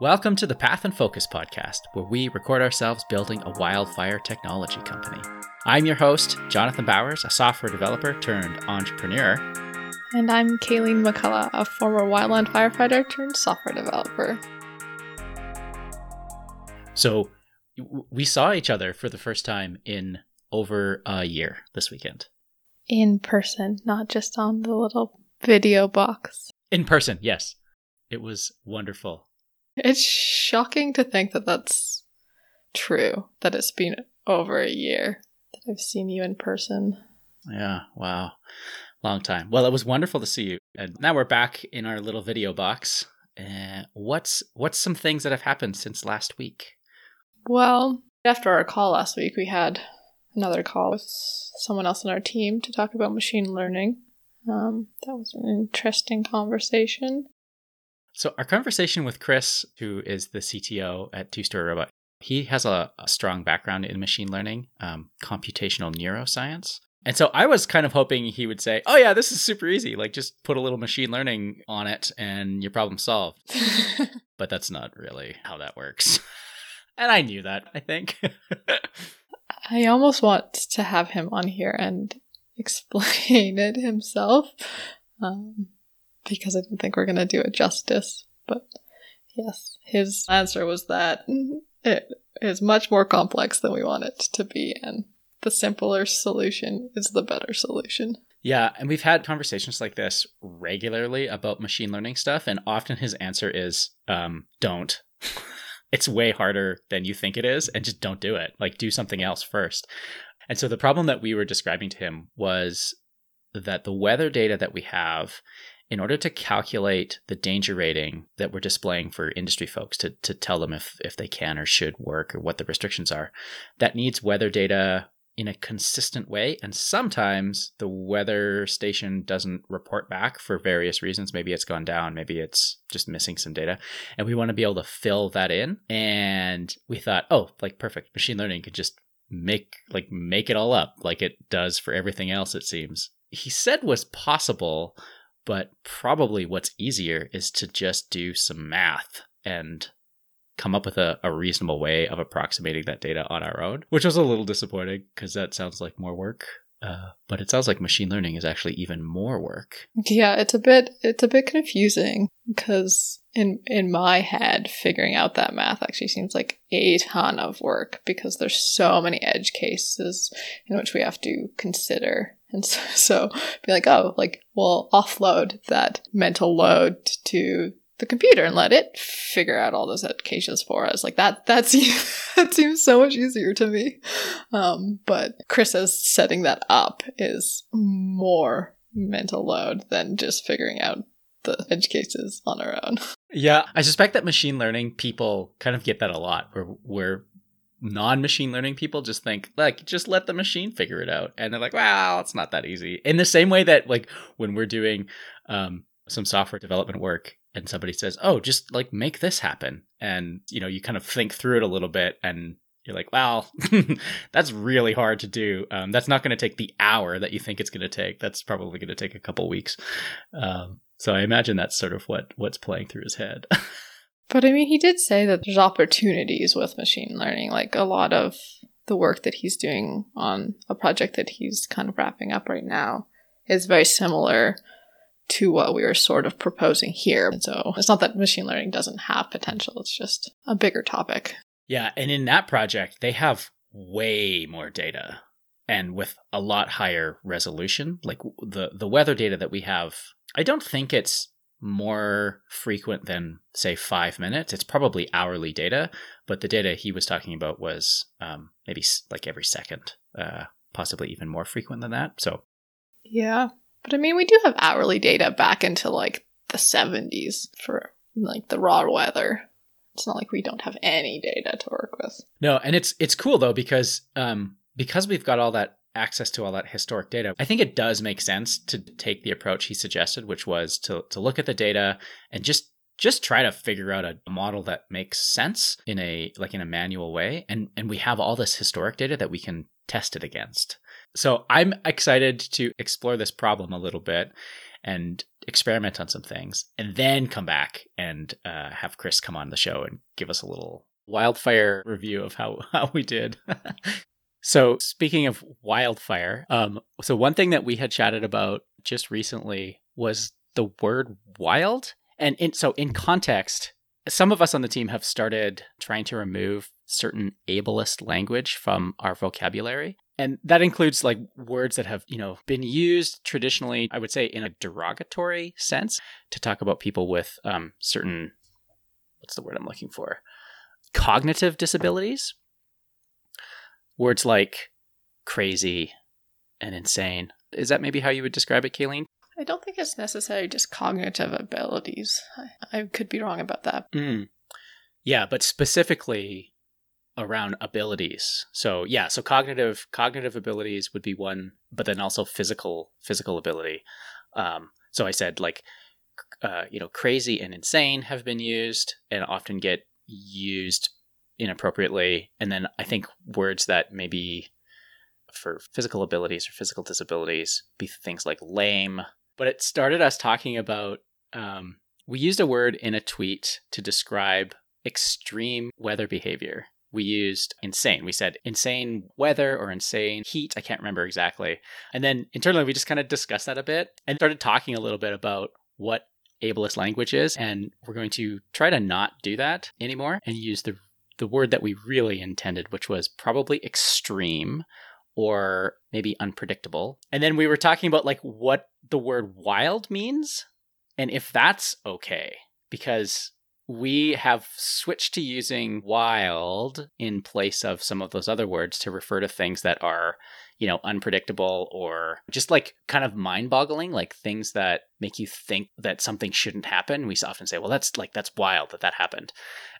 Welcome to the Path and Focus podcast, where we record ourselves building a wildfire technology company. I'm your host, Jonathan Bowers, a software developer turned entrepreneur. And I'm Kayleen McCullough, a former wildland firefighter turned software developer. So, we saw each other for the first time in over a year this weekend. In person, not just on the little video box. In person, yes. It was wonderful. It's shocking to think that that's true, that it's been over a year that I've seen you in person. Yeah, wow. Long time. Well, it was wonderful to see you. And now we're back in our little video box. Uh, what's what's some things that have happened since last week? Well, after our call last week, we had another call with someone else on our team to talk about machine learning. Um, that was an interesting conversation. So, our conversation with Chris, who is the CTO at Two Story Robot, he has a, a, strong background in machine learning, um, computational neuroscience. And so I was kind of hoping he would say, Oh, yeah, this is super easy. Like, just put a little machine learning on it and your problem solved. but that's not really how that works. and I knew that, I think. I almost want to have him on here and explain it himself. Um, because I don't think we're going to do it justice. But yes, his answer was that it is much more complex than we want it to be, and the simpler solution is the better solution. Yeah, and we've had conversations like this regularly about machine learning stuff, and often his answer is um, don't. it's way harder than you think it is, and just don't do it. Like, do something else first. And so the problem that we were describing to him was that the weather data that we have in order to calculate the danger rating that we're displaying for industry folks to, to tell them if, if they can or should work or what the restrictions are, that needs weather data in a consistent way. And sometimes the weather station doesn't report back for various reasons. Maybe it's gone down, maybe it's just missing some data. And we want to be able to fill that in. And we thought, oh, like perfect. Machine learning could just make like make it all up like it does for everything else, it seems. He said was possible but probably what's easier is to just do some math and come up with a, a reasonable way of approximating that data on our own, which was a little disappointing because that sounds like more work. Uh, but it sounds like machine learning is actually even more work. Yeah, it's a bit it's a bit confusing because in in my head, figuring out that math actually seems like a ton of work because there's so many edge cases in which we have to consider and so, so be like, oh, like we'll offload that mental load to the computer and let it figure out all those edge cases for us. Like that, that seems, that seems so much easier to me. Um, but Chris says setting that up is more mental load than just figuring out the edge cases on our own. Yeah, I suspect that machine learning people kind of get that a lot where where non-machine learning people just think like just let the machine figure it out. And they're like wow it's not that easy. In the same way that like when we're doing um, some software development work and somebody says oh just like make this happen. And you know you kind of think through it a little bit and you're like well that's really hard to do. Um, that's not going to take the hour that you think it's going to take. That's probably going to take a couple weeks. Um, so i imagine that's sort of what what's playing through his head But I mean, he did say that there's opportunities with machine learning. Like a lot of the work that he's doing on a project that he's kind of wrapping up right now is very similar to what we were sort of proposing here. And so it's not that machine learning doesn't have potential, it's just a bigger topic. Yeah. And in that project, they have way more data and with a lot higher resolution. Like the, the weather data that we have, I don't think it's more frequent than say five minutes. It's probably hourly data, but the data he was talking about was um, maybe like every second, uh, possibly even more frequent than that. So, yeah, but I mean, we do have hourly data back into like the 70s for like the raw weather. It's not like we don't have any data to work with. No, and it's it's cool though because um because we've got all that access to all that historic data, I think it does make sense to take the approach he suggested, which was to to look at the data and just just try to figure out a model that makes sense in a like in a manual way and and we have all this historic data that we can test it against. So I'm excited to explore this problem a little bit and experiment on some things, and then come back and uh, have Chris come on the show and give us a little wildfire review of how, how we did. so, speaking of wildfire, um, so one thing that we had chatted about just recently was the word wild. And in, so, in context, some of us on the team have started trying to remove certain ableist language from our vocabulary. And that includes like words that have, you know, been used traditionally, I would say in a derogatory sense to talk about people with um, certain, what's the word I'm looking for? Cognitive disabilities. Words like crazy and insane. Is that maybe how you would describe it, Kayleen? I don't think it's necessarily just cognitive abilities. I, I could be wrong about that. Mm. Yeah, but specifically around abilities. So yeah, so cognitive cognitive abilities would be one, but then also physical physical ability. Um, so I said like uh, you know crazy and insane have been used and often get used inappropriately, and then I think words that maybe for physical abilities or physical disabilities be things like lame, but it started us talking about. Um, we used a word in a tweet to describe extreme weather behavior. We used insane. We said insane weather or insane heat. I can't remember exactly. And then internally, we just kind of discussed that a bit and started talking a little bit about what ableist language is. And we're going to try to not do that anymore and use the the word that we really intended, which was probably extreme or maybe unpredictable. And then we were talking about like what the word wild means and if that's okay because we have switched to using wild in place of some of those other words to refer to things that are, you know, unpredictable or just like kind of mind boggling, like things that make you think that something shouldn't happen. We often say, well, that's like, that's wild that that happened.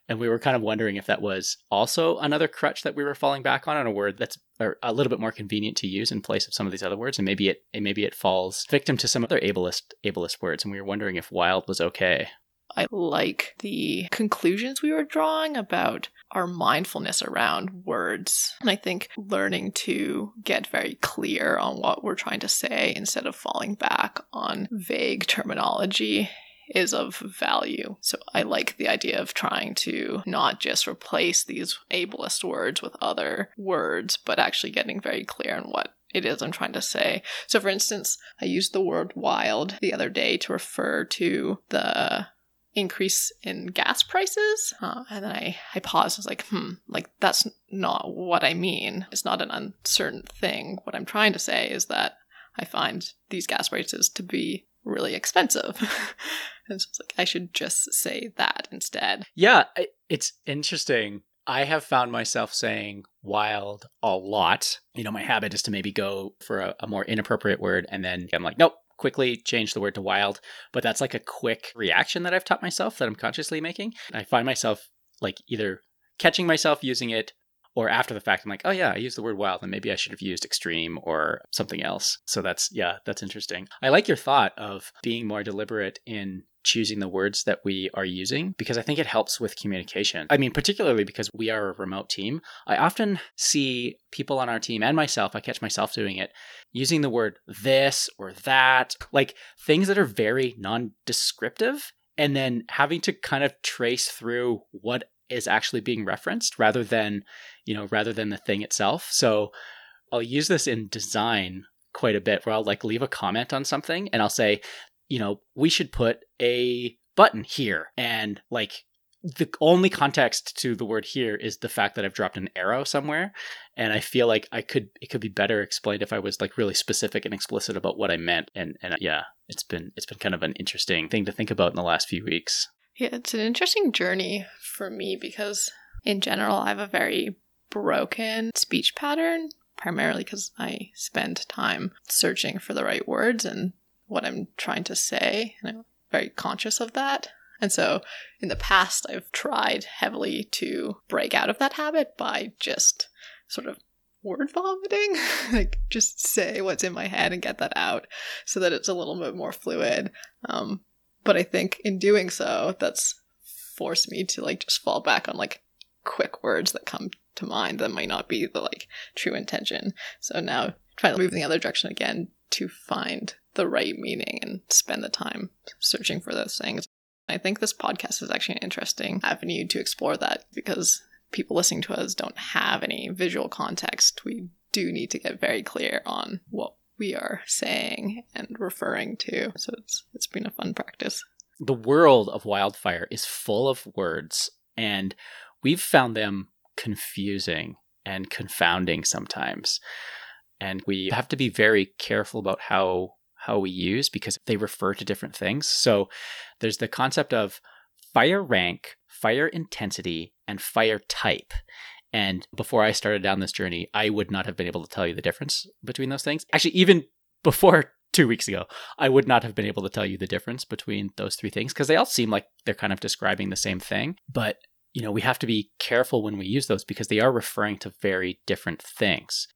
And we were kind of wondering if that was also another crutch that we were falling back on, on a word that's a little bit more convenient to use in place of some of these other words, and maybe it maybe it falls victim to some other ableist ableist words. And we were wondering if wild was okay. I like the conclusions we were drawing about our mindfulness around words. And I think learning to get very clear on what we're trying to say instead of falling back on vague terminology is of value. So I like the idea of trying to not just replace these ableist words with other words, but actually getting very clear on what it is I'm trying to say. So, for instance, I used the word wild the other day to refer to the increase in gas prices. Uh, and then I, I paused. I was like, hmm, like that's not what I mean. It's not an uncertain thing. What I'm trying to say is that I find these gas prices to be really expensive. and so it's like, I should just say that instead. Yeah, it's interesting. I have found myself saying wild a lot. You know, my habit is to maybe go for a, a, more inappropriate word and then I'm like, nope, quickly change the word to wild. But that's like a quick reaction that I've taught myself that I'm consciously making. I find myself like either catching myself using it or after the fact i'm like oh yeah i used the word wild and maybe i should have used extreme or something else so that's yeah that's interesting i like your thought of being more deliberate in choosing the words that we are using because I think it helps with communication. I mean, particularly because we are a remote team. I often see people on our team and myself, I catch myself doing it, using the word this or that, like things that are very non descriptive, and then having to kind of trace through what is actually being referenced rather than, you know, rather than the thing itself. So I'll use this in design quite a bit where I'll like leave a comment on something and I'll say, you know, we should put a button here and like the only context to the word here is the fact that I've dropped an arrow somewhere and I feel like I could it could be better explained if I was like really specific and explicit about what I meant and and yeah it's been it's been kind of an interesting thing to think about in the last few weeks. Yeah, it's an interesting journey for me because in general I have a very broken speech pattern primarily because I spend time searching for the right words and what I'm trying to say. And very conscious of that. And so in the past, I've tried heavily to break out of that habit by just sort of word vomiting. like just say what's in my head and get that out so that it's a little bit more fluid. Um, but I think in doing so, that's forced me to like just fall back on like quick words that come to mind that might not be the like true intention. So now trying to move in the other direction again to find the right meaning and spend the time searching for those things. I think this podcast is actually an interesting avenue to explore that because people listening to us don't have any visual context. We do need to get very clear on what we are saying and referring to. So it's it's been a fun practice. The world of wildfire is full of words and we've found them confusing and confounding sometimes. And we have to be very careful about how how we use because they refer to different things. So there's the concept of fire rank, fire intensity, and fire type. And before I started down this journey, I would not have been able to tell you the difference between those things. Actually, even before two weeks ago, I would not have been able to tell you the difference between those three things because they all seem like they're kind of describing the same thing. But, you know, we have to be careful when we use those because they are referring to very different things.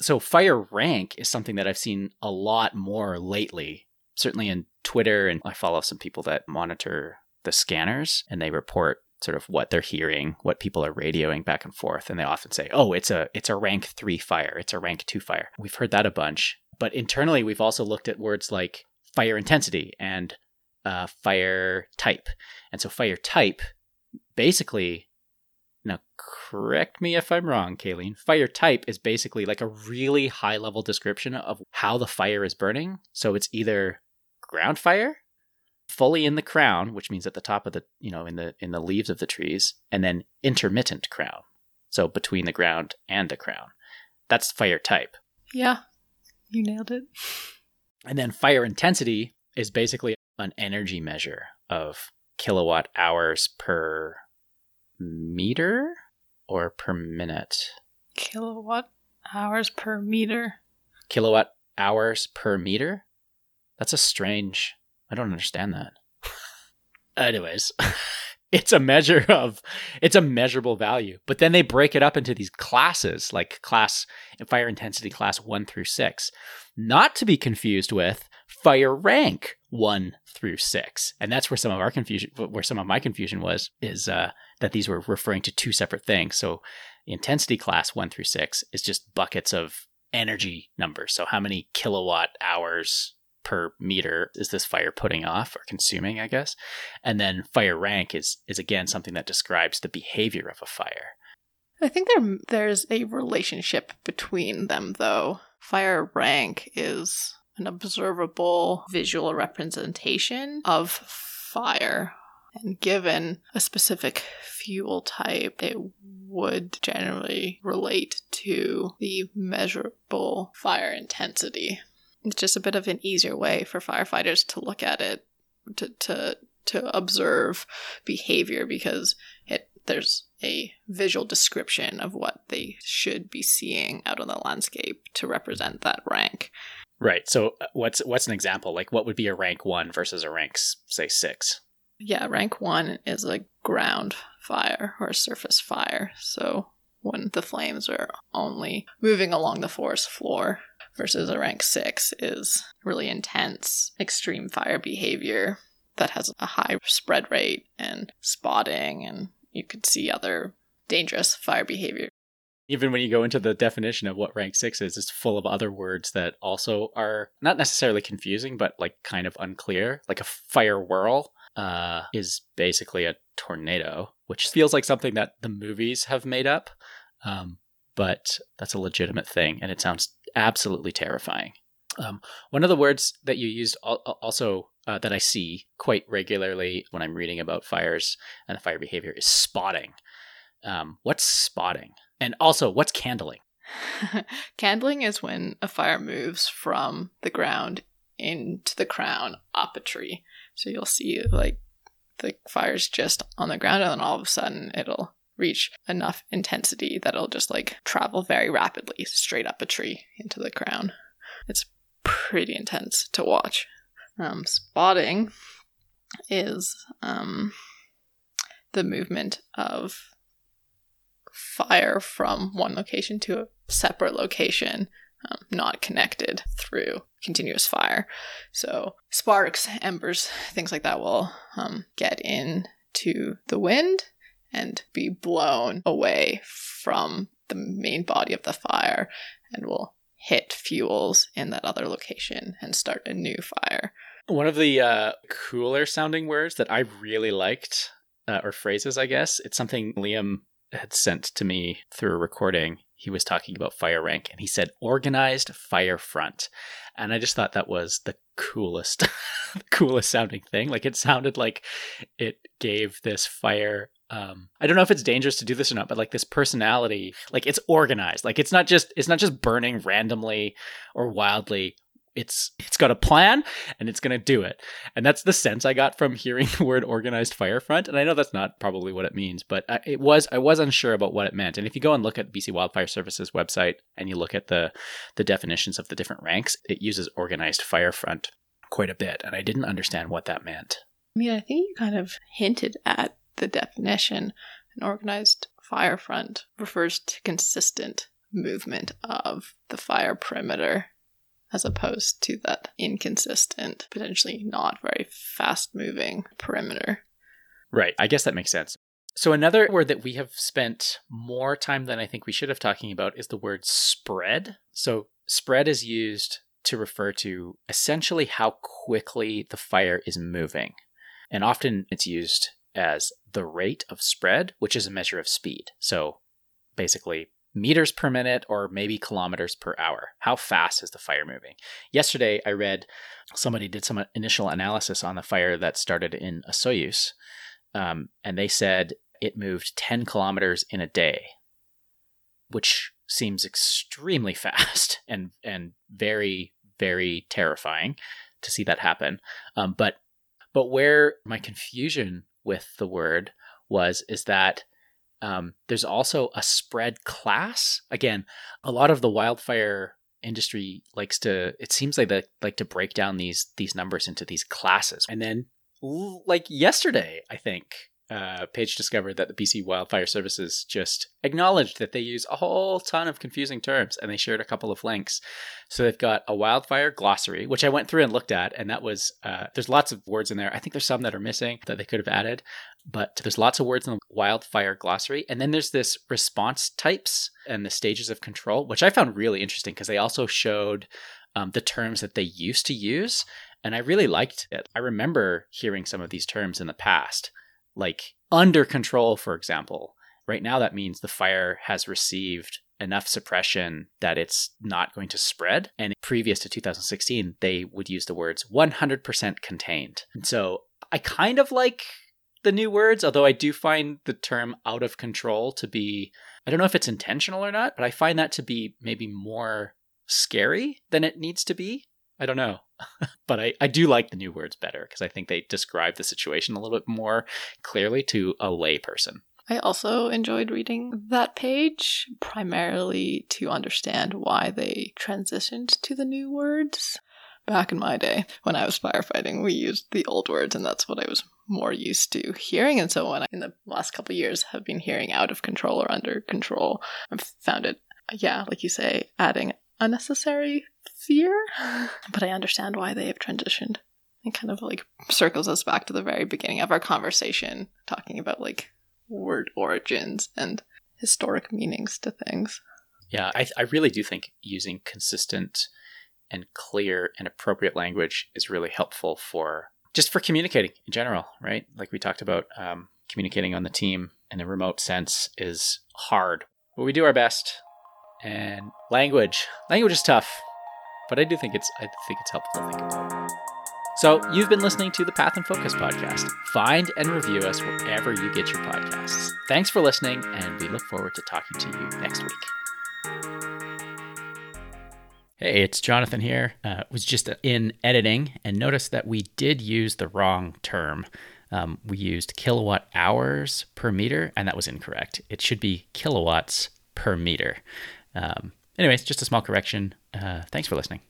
So fire rank is something that I've seen a lot more lately, certainly in Twitter. And I follow some people that monitor the scanners and they report sort of what they're hearing, what people are radioing back and forth. And they often say, oh, it's a it's a rank three fire, it's a rank two fire. We've heard that a bunch. But internally we've also looked at words like fire intensity and uh, fire type. And so fire type basically now, correct me if I'm wrong, Kayleen. Fire type is basically like a really high level description of how the fire is burning. So it's either ground fire, fully in the crown, which means at the top of the, you know, in the in the leaves of the trees, and then intermittent crown. So between the ground and the crown. That's fire type. Yeah. You nailed it. And then fire intensity is basically an energy measure of kilowatt hours per meter or per minute? Kilowatt hours per meter. Kilowatt hours per meter? That's a strange. I don't understand that. Anyways, it's a measure of it's a measurable value. But then they break it up into these classes, like class fire intensity class 1 through 6, not to be confused with fire rank 1 through 6. And that's where some of our confusion where some of my confusion was is uh that these were referring to two separate things. So intensity class one through six is just buckets of energy numbers. So how many kilowatt hours per meter is this fire putting off or consuming, I guess? And then fire rank is is again something that describes the behavior of a fire. I think there there's a relationship between them though. Fire rank is an observable visual representation of fire and given a specific fuel type, it would generally relate to the measurable fire intensity. It's just a bit of an easier way for firefighters to look at it, to, to, to observe behavior because it there's a visual description of what they should be seeing out on the landscape to represent that rank. Right. So uh, what's what's an example? Like what would be a rank 1 versus a rank say 6? Yeah, rank one is a ground fire or surface fire. So when the flames are only moving along the forest floor, versus a rank six is really intense, extreme fire behavior that has a high spread rate and spotting, and you could see other dangerous fire behavior. Even when you go into the definition of what rank six is, it's full of other words that also are not necessarily confusing, but like kind of unclear, like a fire whirl uh, is basically a tornado, which feels like something that the movies have made up. Um, but that's a legitimate thing, and it sounds absolutely terrifying. Um, one of the words that you used also uh, that I see quite regularly when I'm reading about fires and the fire behavior is spotting. Um, what's spotting? And also, what's candling? candling is when a fire moves from the ground into the crown up a tree. So you'll see like the fire's just on the ground and then all of a sudden it'll reach enough intensity that it'll just like travel very rapidly straight up a tree into the crown. It's pretty intense to watch. Um, spotting is um, the movement of fire from one location to a separate location um, not connected through continuous fire. So sparks, embers, things like that will um, get into the wind and be blown away from the main body of the fire and will hit fuels in that other location and start a new fire. One of the uh, cooler sounding words that I really liked, uh, or phrases, I guess, it's something Liam had sent to me through a recording. He was talking about fire rank and he said organized fire front. And I just thought that was the coolest, coolest sounding thing. Like it sounded like it gave this fire um i don't know if it's dangerous to do this or not but like this personality like it's organized like it's not just it's not just burning randomly or wildly it's it's got a plan and it's going to do it. And that's the sense i got from hearing the word organized fire front and i know that's not probably what it means but I, it was i was unsure about what it meant. And if you go and look at bc wildfire services website and you look at the the definitions of the different ranks it uses organized fire front quite a bit. And i didn't understand what that meant. I mean, I think you kind of hinted at the definition. An organized fire front refers to consistent movement of the fire perimeter as opposed to that inconsistent, potentially not very fast moving perimeter. Right. I guess that makes sense. So, another word that we have spent more time than I think we should have talking about is the word spread. So, spread is used to refer to essentially how quickly the fire is moving. And often it's used as the rate of spread, which is a measure of speed. So, basically, meters per minute or maybe kilometers per hour. How fast is the fire moving? Yesterday, I read somebody did some initial analysis on the fire that started in Osoyoos, um, and they said it moved 10 kilometers in a day, which seems extremely fast and and very very terrifying to see that happen. Um, but but where my confusion with the word was is that um, there's also a spread class. Again, a lot of the wildfire industry likes to. It seems like they like to break down these these numbers into these classes. And then, like yesterday, I think uh, Paige discovered that the BC Wildfire Services just acknowledged that they use a whole ton of confusing terms, and they shared a couple of links. So they've got a wildfire glossary, which I went through and looked at, and that was uh, there's lots of words in there. I think there's some that are missing that they could have added, but there's lots of words in the wildfire glossary. And then there's this response types and the stages of control, which I found really interesting because they also showed um, the terms that they used to use. And I really liked it. I remember hearing some of these terms in the past, like under control, for example. Right now, that means the fire has received enough suppression that it's not going to spread. And previous to 2016, they would use the words 100% contained. And so I kind of like the new words, although I do find the term out of control to be, I don't know if it's intentional or not, but I find that to be maybe more scary than it needs to be. I don't know. but I, I do like the new words better because I think they describe the situation a little bit more clearly to a layperson. I also enjoyed reading that page, primarily to understand why they transitioned to the new words. Back in my day, when I was firefighting, we used the old words, and that's what I was more used to hearing. And so when I, in the last couple years, have been hearing out of control or under control, I've found it, yeah, like you say, adding unnecessary fear. But I understand why they have transitioned. It kind of like circles us back to the very beginning of our conversation, talking about like word origins and historic meanings to things. Yeah, I, I really do think using consistent and clear and appropriate language is really helpful for just for communicating in general, right? Like we talked about, um, communicating on the team in a remote sense is hard, but we do our best. And language, language is tough, but I do think it's I think it's helpful to think about. So you've been listening to the Path and Focus podcast. Find and review us wherever you get your podcasts. Thanks for listening, and we look forward to talking to you next week. Hey, it's Jonathan here. Uh, was just in editing and noticed that we did use the wrong term. Um, we used kilowatt hours per meter, and that was incorrect. It should be kilowatts per meter. Um, anyways, just a small correction. Uh, thanks for listening.